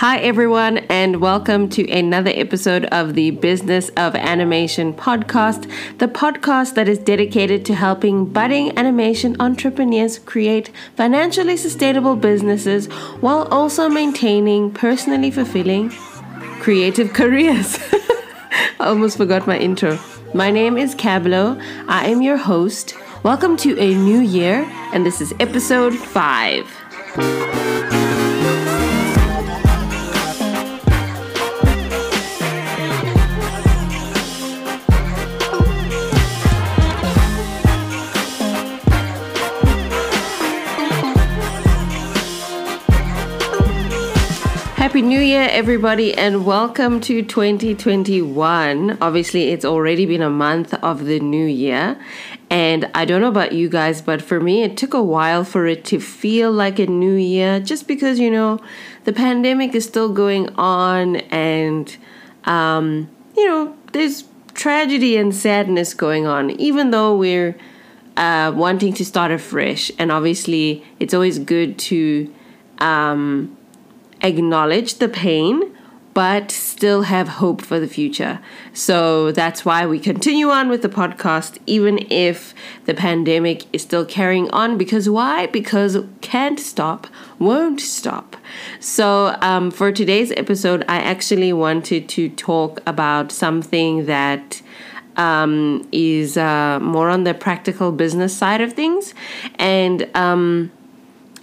Hi, everyone, and welcome to another episode of the Business of Animation podcast, the podcast that is dedicated to helping budding animation entrepreneurs create financially sustainable businesses while also maintaining personally fulfilling creative careers. I almost forgot my intro. My name is Cabblow. I am your host. Welcome to a new year, and this is episode 5. New Year, everybody, and welcome to 2021. Obviously, it's already been a month of the new year, and I don't know about you guys, but for me, it took a while for it to feel like a new year just because, you know, the pandemic is still going on, and, um, you know, there's tragedy and sadness going on, even though we're uh, wanting to start afresh. And obviously, it's always good to. Um, acknowledge the pain, but still have hope for the future. So that's why we continue on with the podcast, even if the pandemic is still carrying on. Because why? Because can't stop, won't stop. So um, for today's episode, I actually wanted to talk about something that. Um, is uh, more on the practical business side of things. And um,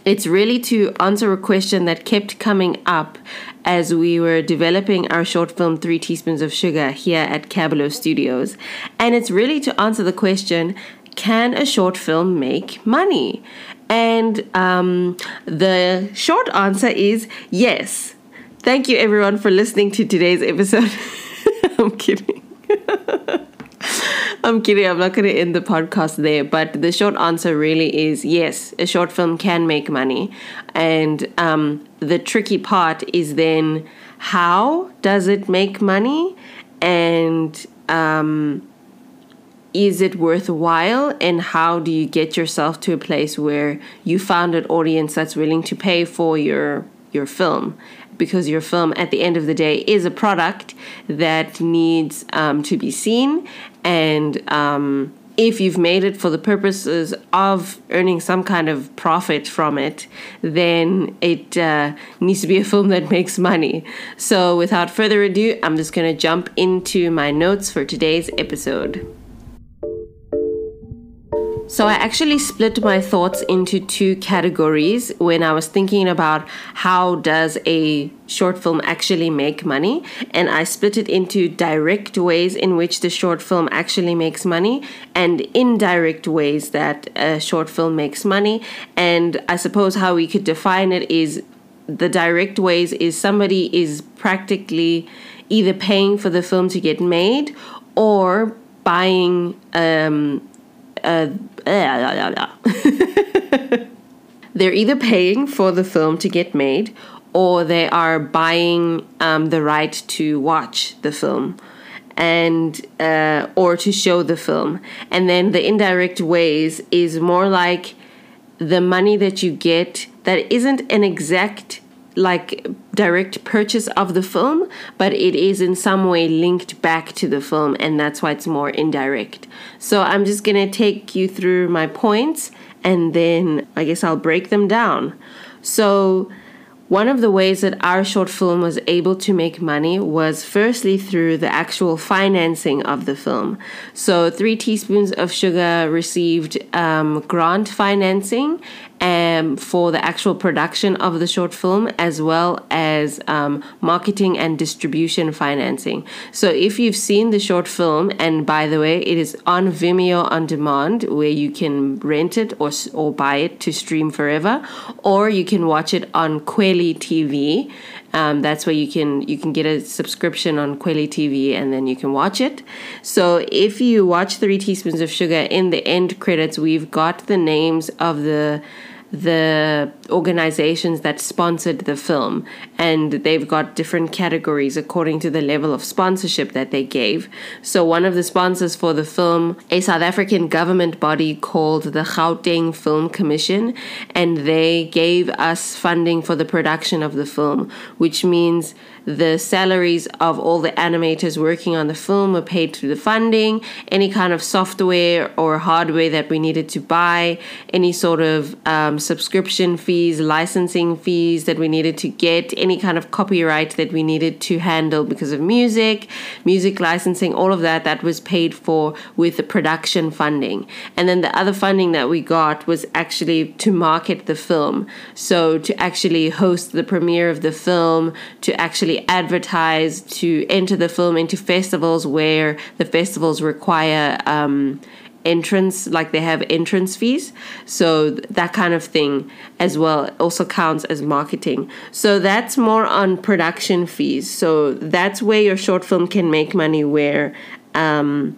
it's really to answer a question that kept coming up as we were developing our short film Three Teaspoons of Sugar here at Cabblow Studios. And it's really to answer the question can a short film make money? And um, the short answer is yes. Thank you, everyone, for listening to today's episode. I'm kidding. I'm kidding. I'm not going to end the podcast there. But the short answer really is yes, a short film can make money. And um, the tricky part is then how does it make money? And um, is it worthwhile? And how do you get yourself to a place where you found an audience that's willing to pay for your your film because your film at the end of the day is a product that needs um, to be seen and um, if you've made it for the purposes of earning some kind of profit from it, then it uh, needs to be a film that makes money. So, without further ado, I'm just going to jump into my notes for today's episode. So I actually split my thoughts into two categories when I was thinking about how does a short film actually make money and I split it into direct ways in which the short film actually makes money and indirect ways that a short film makes money. And I suppose how we could define it is the direct ways is somebody is practically either paying for the film to get made or buying um, uh, they're either paying for the film to get made or they are buying um, the right to watch the film and uh, or to show the film. And then the indirect ways is more like the money that you get that isn't an exact like direct purchase of the film, but it is in some way linked back to the film, and that's why it's more indirect. So I'm just gonna take you through my points and then I guess I'll break them down. So one of the ways that our short film was able to make money was firstly through the actual financing of the film. So, Three Teaspoons of Sugar received um, grant financing um, for the actual production of the short film as well as um, marketing and distribution financing. So, if you've seen the short film, and by the way, it is on Vimeo on demand where you can rent it or, or buy it to stream forever, or you can watch it on Kweli TV. Um, that's where you can you can get a subscription on Kweli TV and then you can watch it. So if you watch Three Teaspoons of Sugar in the end credits, we've got the names of the the organizations that sponsored the film and they've got different categories according to the level of sponsorship that they gave so one of the sponsors for the film a south african government body called the gauteng film commission and they gave us funding for the production of the film which means the salaries of all the animators working on the film were paid through the funding. Any kind of software or hardware that we needed to buy, any sort of um, subscription fees, licensing fees that we needed to get, any kind of copyright that we needed to handle because of music, music licensing, all of that, that was paid for with the production funding. And then the other funding that we got was actually to market the film. So to actually host the premiere of the film, to actually advertise to enter the film into festivals where the festivals require um, entrance like they have entrance fees. So that kind of thing as well also counts as marketing. So that's more on production fees. So that's where your short film can make money where um,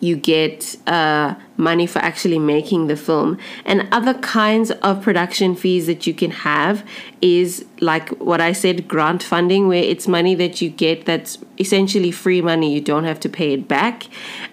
you get uh, money for actually making the film. And other kinds of production fees that you can have is like what I said grant funding, where it's money that you get that's essentially free money, you don't have to pay it back.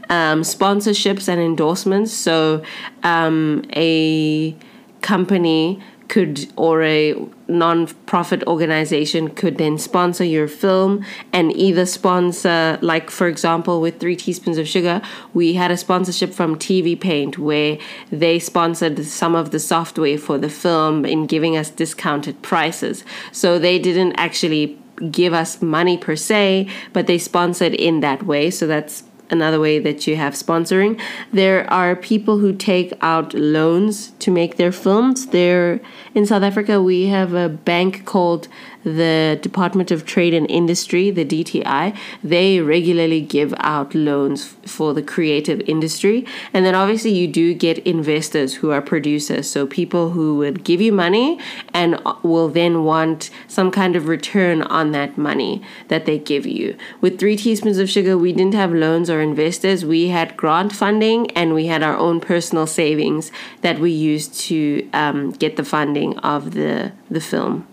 Um, sponsorships and endorsements. So um, a company could or a non-profit organization could then sponsor your film and either sponsor like for example with 3 teaspoons of sugar we had a sponsorship from TV Paint where they sponsored some of the software for the film in giving us discounted prices. So they didn't actually give us money per se but they sponsored in that way. So that's another way that you have sponsoring. There are people who take out loans to make their films. There in South Africa, we have a bank called the Department of Trade and Industry, the DTI, they regularly give out loans for the creative industry. And then obviously you do get investors who are producers, so people who would give you money and will then want some kind of return on that money that they give you. With 3 teaspoons of sugar, we didn't have loans or investors. We had grant funding and we had our own personal savings that we used to um, get the funding of the the film.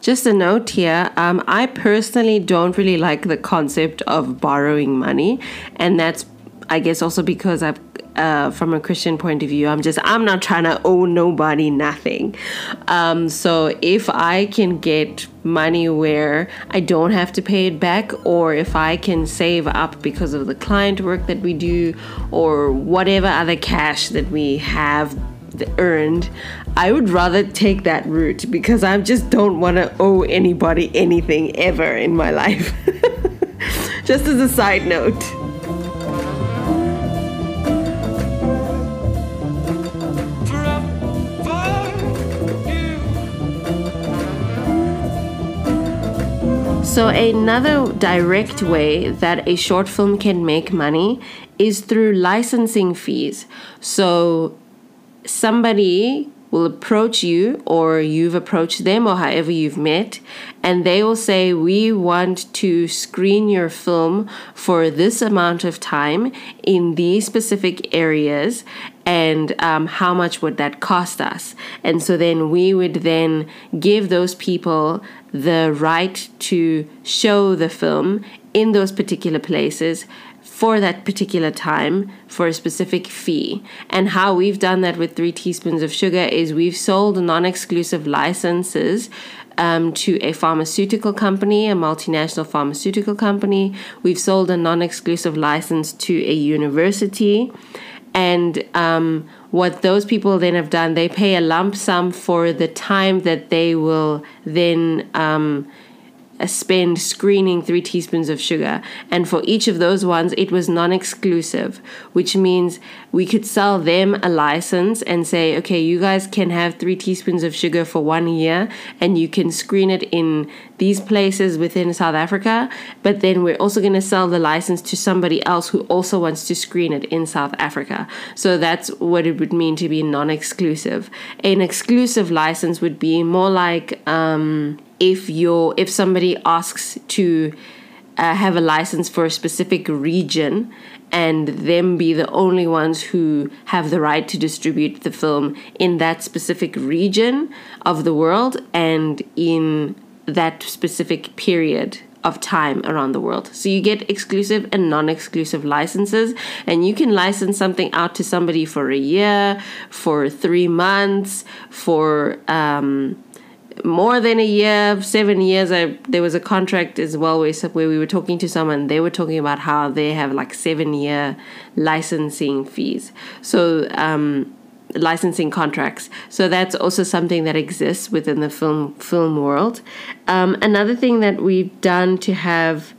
Just a note here um, I personally don't really like the concept of borrowing money, and that's, I guess, also because I've uh, from a Christian point of view, I'm just, I'm not trying to owe nobody nothing. Um, so if I can get money where I don't have to pay it back, or if I can save up because of the client work that we do, or whatever other cash that we have earned, I would rather take that route because I just don't want to owe anybody anything ever in my life. just as a side note. So, another direct way that a short film can make money is through licensing fees. So, somebody will approach you or you've approached them or however you've met and they will say we want to screen your film for this amount of time in these specific areas and um, how much would that cost us? And so then we would then give those people the right to show the film in those particular places for that particular time for a specific fee. And how we've done that with three teaspoons of sugar is we've sold non exclusive licenses um, to a pharmaceutical company, a multinational pharmaceutical company. We've sold a non exclusive license to a university. And um, what those people then have done, they pay a lump sum for the time that they will then. Um, spend screening three teaspoons of sugar. And for each of those ones, it was non exclusive, which means we could sell them a license and say, okay, you guys can have three teaspoons of sugar for one year and you can screen it in these places within South Africa. But then we're also going to sell the license to somebody else who also wants to screen it in South Africa. So that's what it would mean to be non exclusive. An exclusive license would be more like, um, if you're if somebody asks to uh, have a license for a specific region and them be the only ones who have the right to distribute the film in that specific region of the world and in that specific period of time around the world. So you get exclusive and non exclusive licenses, and you can license something out to somebody for a year, for three months, for um, more than a year, seven years. I, there was a contract as well where, where we were talking to someone. They were talking about how they have like seven year licensing fees. So um, licensing contracts. So that's also something that exists within the film film world. Um, another thing that we've done to have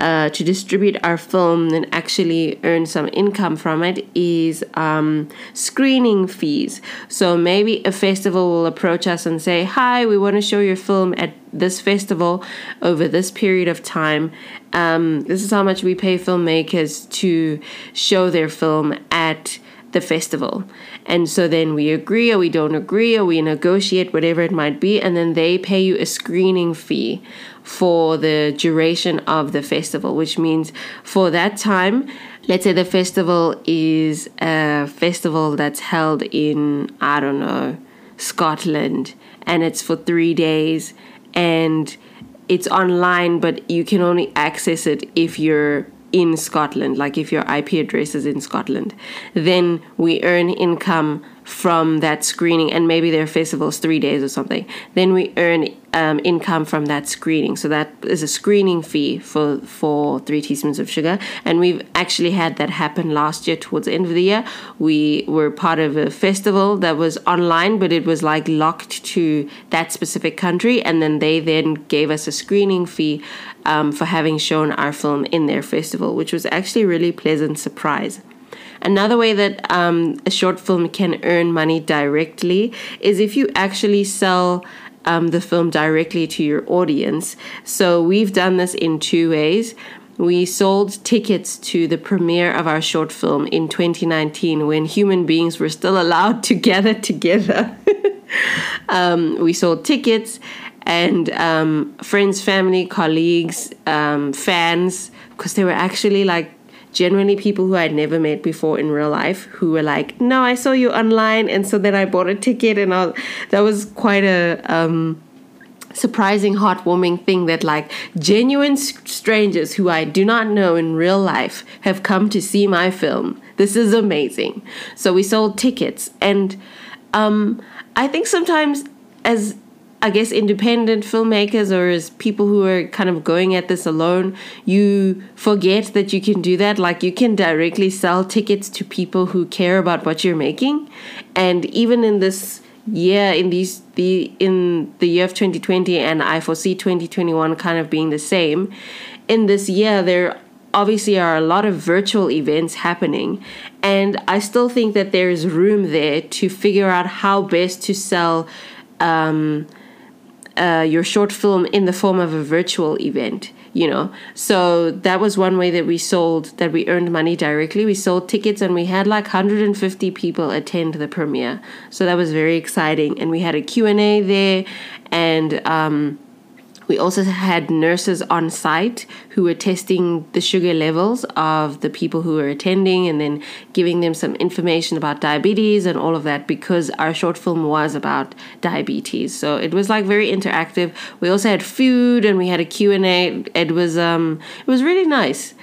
uh, to distribute our film and actually earn some income from it is um, screening fees. So maybe a festival will approach us and say, Hi, we want to show your film at this festival over this period of time. Um, this is how much we pay filmmakers to show their film at the festival. And so then we agree or we don't agree or we negotiate, whatever it might be, and then they pay you a screening fee for the duration of the festival, which means for that time, let's say the festival is a festival that's held in, I don't know, Scotland, and it's for three days, and it's online, but you can only access it if you're in Scotland, like if your IP address is in Scotland, then we earn income from that screening, and maybe their festival's three days or something. Then we earn um, income from that screening. So that is a screening fee for for three teaspoons of sugar, and we've actually had that happen last year towards the end of the year. We were part of a festival that was online, but it was like locked to that specific country, and then they then gave us a screening fee um, for having shown our film in their festival, which was actually a really pleasant surprise. Another way that um, a short film can earn money directly is if you actually sell um, the film directly to your audience. So we've done this in two ways. We sold tickets to the premiere of our short film in 2019 when human beings were still allowed to gather together. um, we sold tickets and um, friends, family, colleagues, um, fans, because they were actually like generally people who I'd never met before in real life who were like, "No, I saw you online," and so then I bought a ticket, and I, that was quite a um, surprising, heartwarming thing that like genuine strangers who I do not know in real life have come to see my film. This is amazing. So we sold tickets, and um, I think sometimes as I guess independent filmmakers or as people who are kind of going at this alone, you forget that you can do that. Like you can directly sell tickets to people who care about what you're making. And even in this year, in these the in the year of 2020 and I foresee 2021 kind of being the same, in this year there obviously are a lot of virtual events happening and i still think that there is room there to figure out how best to sell um, uh, your short film in the form of a virtual event you know? So that was one way that we sold that we earned money directly. We sold tickets and we had like 150 people attend the premiere. So that was very exciting. And we had a q&a there and um, we also had nurses on site who were testing the sugar levels of the people who were attending and then giving them some information about diabetes and all of that because our short film was about diabetes. So it was like very interactive. We also had food and we had a Q&A. It was um it was really nice.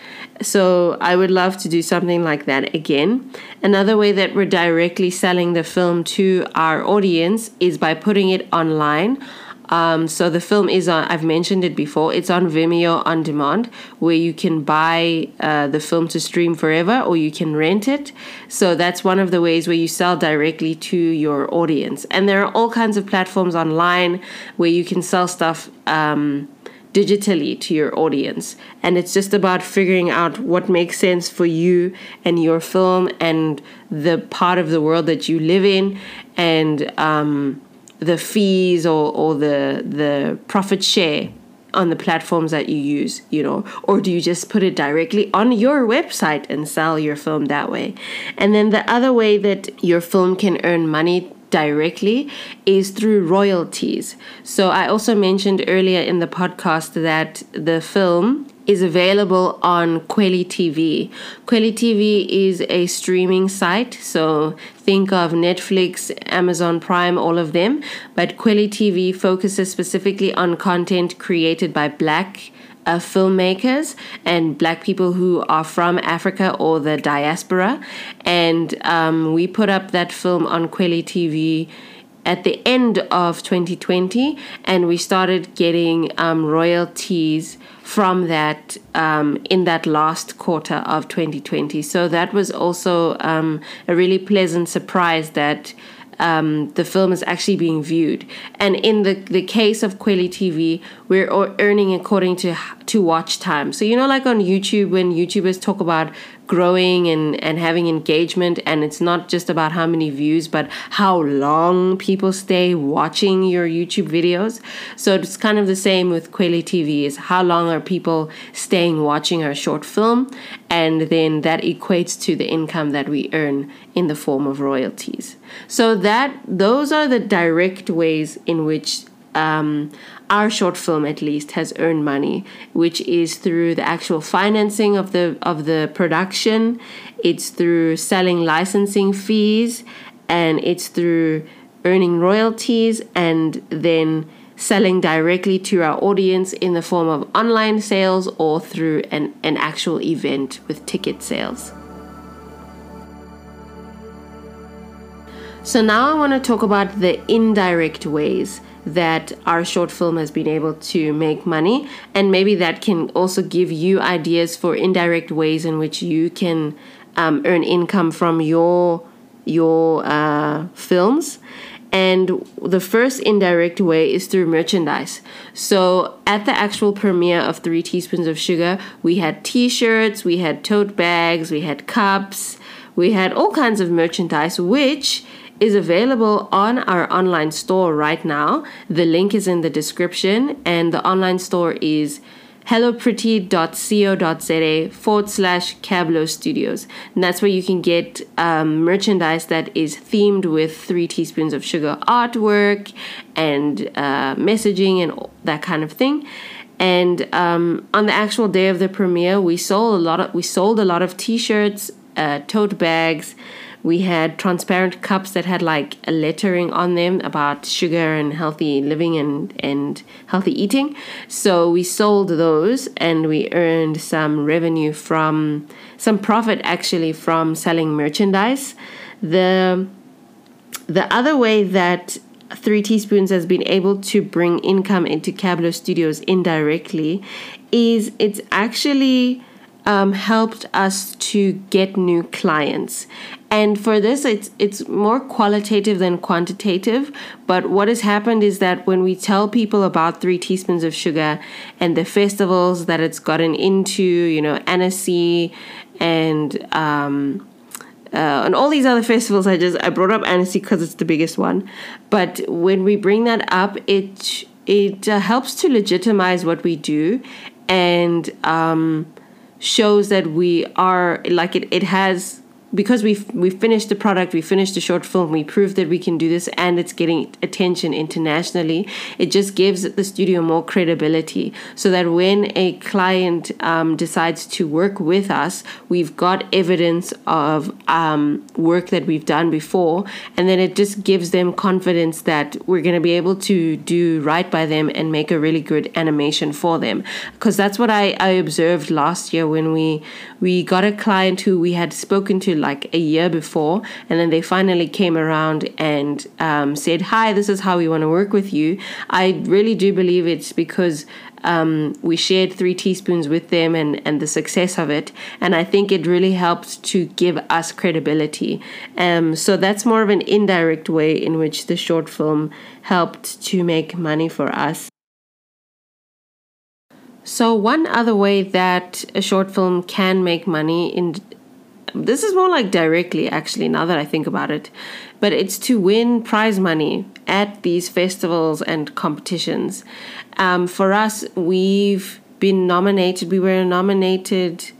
So I would love to do something like that again. Another way that we're directly selling the film to our audience is by putting it online um, so the film is on, I've mentioned it before, it's on Vimeo on demand where you can buy uh, the film to stream forever or you can rent it. So that's one of the ways where you sell directly to your audience. And there are all kinds of platforms online where you can sell stuff. Um, digitally to your audience. And it's just about figuring out what makes sense for you and your film and the part of the world that you live in and um, the fees or, or the the profit share on the platforms that you use, you know, or do you just put it directly on your website and sell your film that way? And then the other way that your film can earn money directly is through royalties. So I also mentioned earlier in the podcast that the film is available on Kweli TV. Kweli TV is a streaming site, so think of Netflix, Amazon Prime, all of them. But Kweli TV focuses specifically on content created by black uh, filmmakers and black people who are from Africa or the diaspora. And um, we put up that film on Kweli TV at the end of 2020 and we started getting um, royalties from that um, in that last quarter of 2020 so that was also um, a really pleasant surprise that um, the film is actually being viewed. And in the, the case of Kweli TV, we're earning according to to watch time. So you know, like on YouTube, when YouTubers talk about growing and, and having engagement, and it's not just about how many views, but how long people stay watching your YouTube videos. So it's kind of the same with Kweli TV: is how long are people staying watching our short film, and then that equates to the income that we earn in the form of royalties. So that those are the direct ways in which um, our short film at least has earned money, which is through the actual financing of the of the production. It's through selling licensing fees, and it's through earning royalties and then selling directly to our audience in the form of online sales or through an, an actual event with ticket sales. So now I want to talk about the indirect ways that our short film has been able to make money and maybe that can also give you ideas for indirect ways in which you can um, earn income from your your uh, films and the first indirect way is through merchandise. So at the actual premiere of Three Teaspoons of Sugar, we had t shirts, we had tote bags, we had cups, we had all kinds of merchandise, which is available on our online store right now. The link is in the description, and the online store is hellopretty.co.za forward slash Cabblow Studios. And that's where you can get um, merchandise that is themed with three teaspoons of sugar artwork and uh, messaging and that kind of thing. And um, on the actual day of the premiere, we sold a lot of we sold a lot of T-shirts, uh, tote bags, we had transparent cups that had like a lettering on them about sugar and healthy living and, and healthy eating. So we sold those and we earned some revenue from some profit actually from selling merchandise. The the other way that Three Teaspoons has been able to bring income into Cabblow Studios indirectly is it's actually um, helped us to get new clients. And for this, it's it's more qualitative than quantitative. But what has happened is that when we tell people about three teaspoons of sugar and the festivals that it's gotten into, you know, Annecy and um, uh, and all these other festivals, I just I brought up Annecy because it's the biggest one. But when we bring that up, it it uh, helps to legitimize what we do and. Um, shows that we are like it, it has because we've we finished the product, we finished the short film, we proved that we can do this, and it's getting attention internationally. It just gives the studio more credibility, so that when a client um, decides to work with us, we've got evidence of um, work that we've done before, and then it just gives them confidence that we're going to be able to do right by them and make a really good animation for them. Because that's what I, I observed last year when we we got a client who we had spoken to like a year before, and then they finally came around and um, said, "Hi, this is how we want to work with you." I really do believe it's because um, we shared three teaspoons with them and, and the success of it. And I think it really helped to give us credibility. Um, so that's more of an indirect way in which the short film helped to make money for us. So, one other way that a short film can make money in this is more like directly actually now that i think about it but it's to win prize money at these festivals and competitions um, for us we've been nominated we were nominated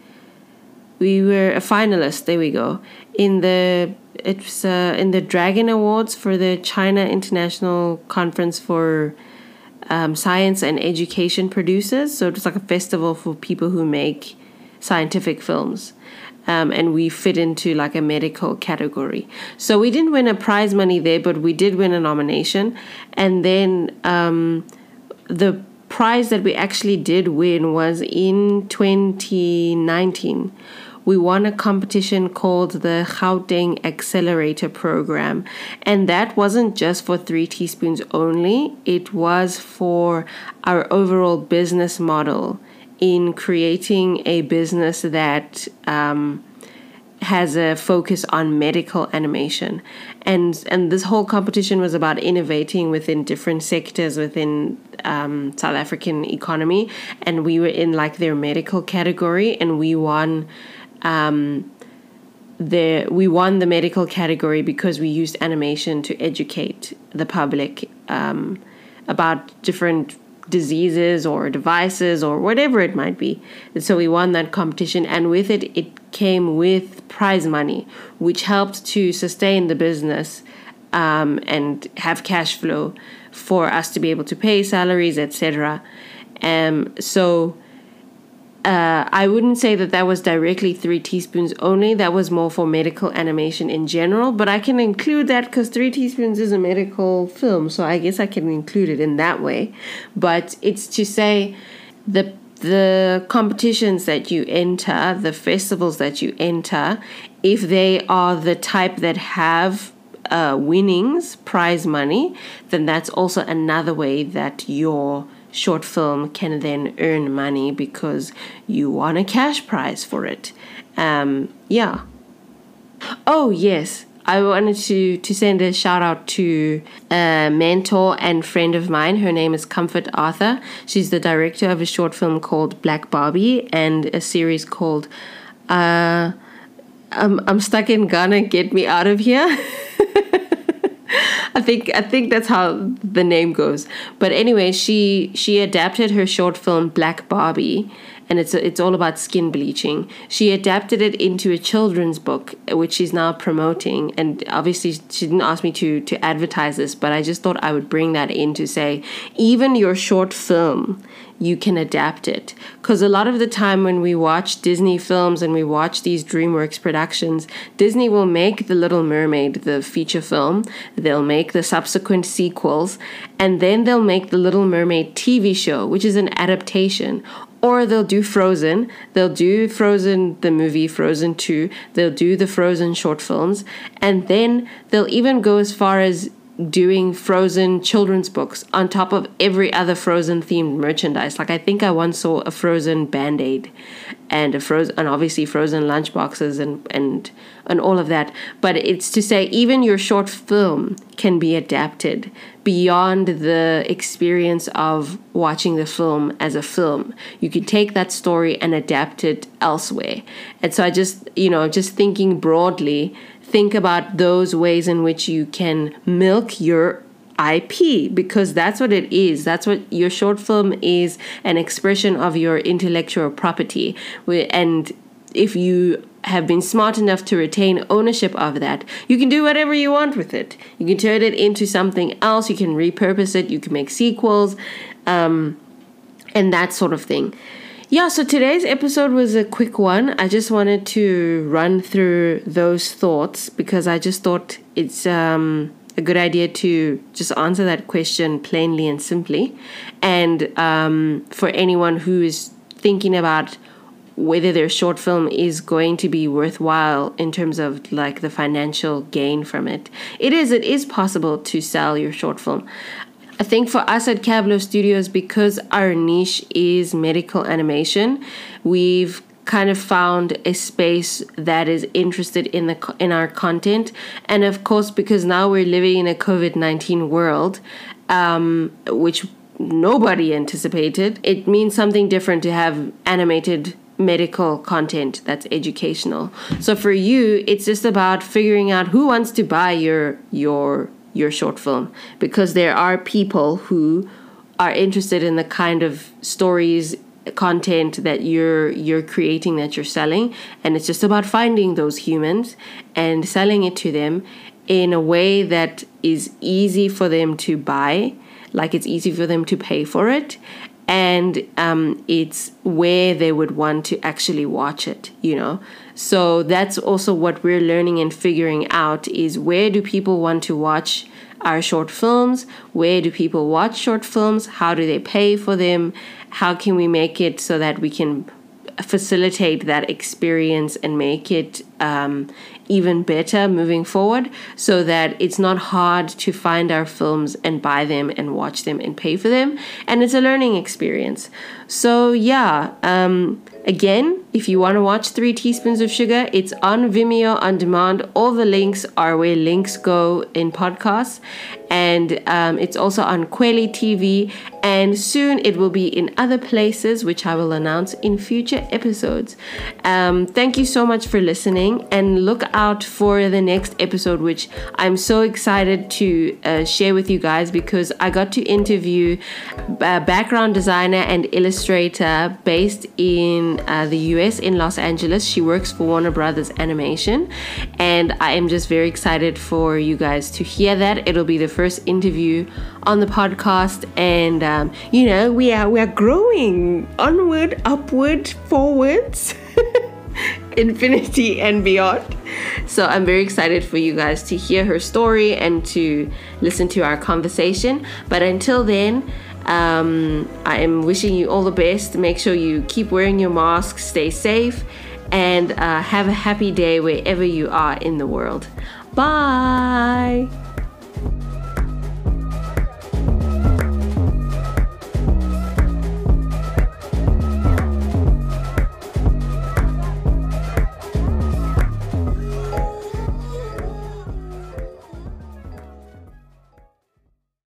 we were a finalist there we go in the it's uh, in the dragon awards for the china international conference for um, science and education producers. So it was like a festival for people who make scientific films. Um, and we fit into like a medical category. So we didn't win a prize money there, but we did win a nomination. And then um, the prize that we actually did win was in 2019 we won a competition called the Gauteng Accelerator Program. And that wasn't just for three teaspoons only, it was for our overall business model in creating a business that um, has a focus on medical animation. And, and this whole competition was about innovating within different sectors within um, South African economy. And we were in like their medical category, and we won um, the we won the medical category because we used animation to educate the public um, about different diseases or devices or whatever it might be. And so we won that competition, and with it, it came with prize money, which helped to sustain the business um, and have cash flow for us to be able to pay salaries, etc. Um, so uh, I wouldn't say that that was directly three teaspoons only. That was more for medical animation in general, but I can include that because three teaspoons is a medical film, so I guess I can include it in that way. But it's to say the the competitions that you enter, the festivals that you enter, if they are the type that have uh, winnings, prize money, then that's also another way that your short film can then earn money because you won a cash prize for it. Um, yeah. Oh, yes. I wanted to, to send a shout out to a mentor and friend of mine. Her name is Comfort Arthur. She's the director of a short film called Black Barbie and a series called uh, I'm, I'm Stuck in Ghana, Get Me Out of Here. I think I think that's how the name goes. But anyway, she she adapted her short film Black Barbie, and it's it's all about skin bleaching. She adapted it into a children's book, which she's now promoting. And obviously, she didn't ask me to to advertise this, but I just thought I would bring that in to say, even your short film you can adapt it. Because a lot of the time when we watch Disney films and we watch these DreamWorks productions, Disney will make The Little Mermaid, the feature film, they'll make the subsequent sequels, and then they'll make The Little Mermaid TV show, which is an adaptation. Or they'll do Frozen, they'll do Frozen, the movie Frozen 2, they'll do the Frozen short films, and then they'll even go as far as doing frozen children's books on top of every other frozen themed merchandise. Like i think i once saw a frozen band-aid and a frozen and obviously frozen lunch boxes and and and all of that. But it's to say even your short film can be adapted beyond the experience of watching the film as a film. You can take that story and adapt it elsewhere. And so i just you know just thinking broadly think about those ways in which you can milk your IP because that's what it is. That's what your short film is an expression of your intellectual property. And if you have been smart enough to retain ownership of that, you can do whatever you want with it. You can turn it into something else, you can repurpose it, you can make sequels, um, and that sort of thing. Yeah, so today's episode was a quick one. I just wanted to run through those thoughts because I just thought it's um, a good idea to just answer that question plainly and simply. And um, for anyone who is thinking about whether their short film is going to be worthwhile in terms of like the financial gain from it. It is it is possible to sell your short film. I think for us at Cabblow Studios, because our niche is medical animation, we've kind of found a space that is interested in the in our content, and of course, because now we're living in a COVID nineteen world, um, which nobody anticipated, it means something different to have animated medical content that's educational. So for you, it's just about figuring out who wants to buy your your your short film. Because there are people who are interested in the kind of stories content that you're you're creating that you're selling. And it's just about finding those humans and selling it to them in a way that is easy for them to buy like it's easy for them to pay for it. And um, it's where they would want to actually watch it you know so that's also what we're learning and figuring out is where do people want to watch our short films where do people watch short films how do they pay for them how can we make it so that we can facilitate that experience and make it um, even better moving forward so that it's not hard to find our films and buy them and watch them and pay for them. And it's a learning experience. So, yeah, um, again, if you want to watch Three Teaspoons of Sugar, it's on Vimeo on demand. All the links are where links go in podcasts. And um, it's also on Kweli TV. And soon it will be in other places, which I will announce in future episodes. Um, thank you so much for listening. And look out for the next episode, which I'm so excited to uh, share with you guys because I got to interview a background designer and illustrator based in uh, the US US in Los Angeles. She works for Warner Brothers Animation, and I am just very excited for you guys to hear that. It'll be the first interview on the podcast, and um, you know we are we are growing onward, upward, forwards. infinity and beyond. So I'm very excited for you guys to hear her story and to listen to our conversation. But until then, um, I am wishing you all the best. Make sure you keep wearing your mask, stay safe, and uh, have a happy day wherever you are in the world. Bye.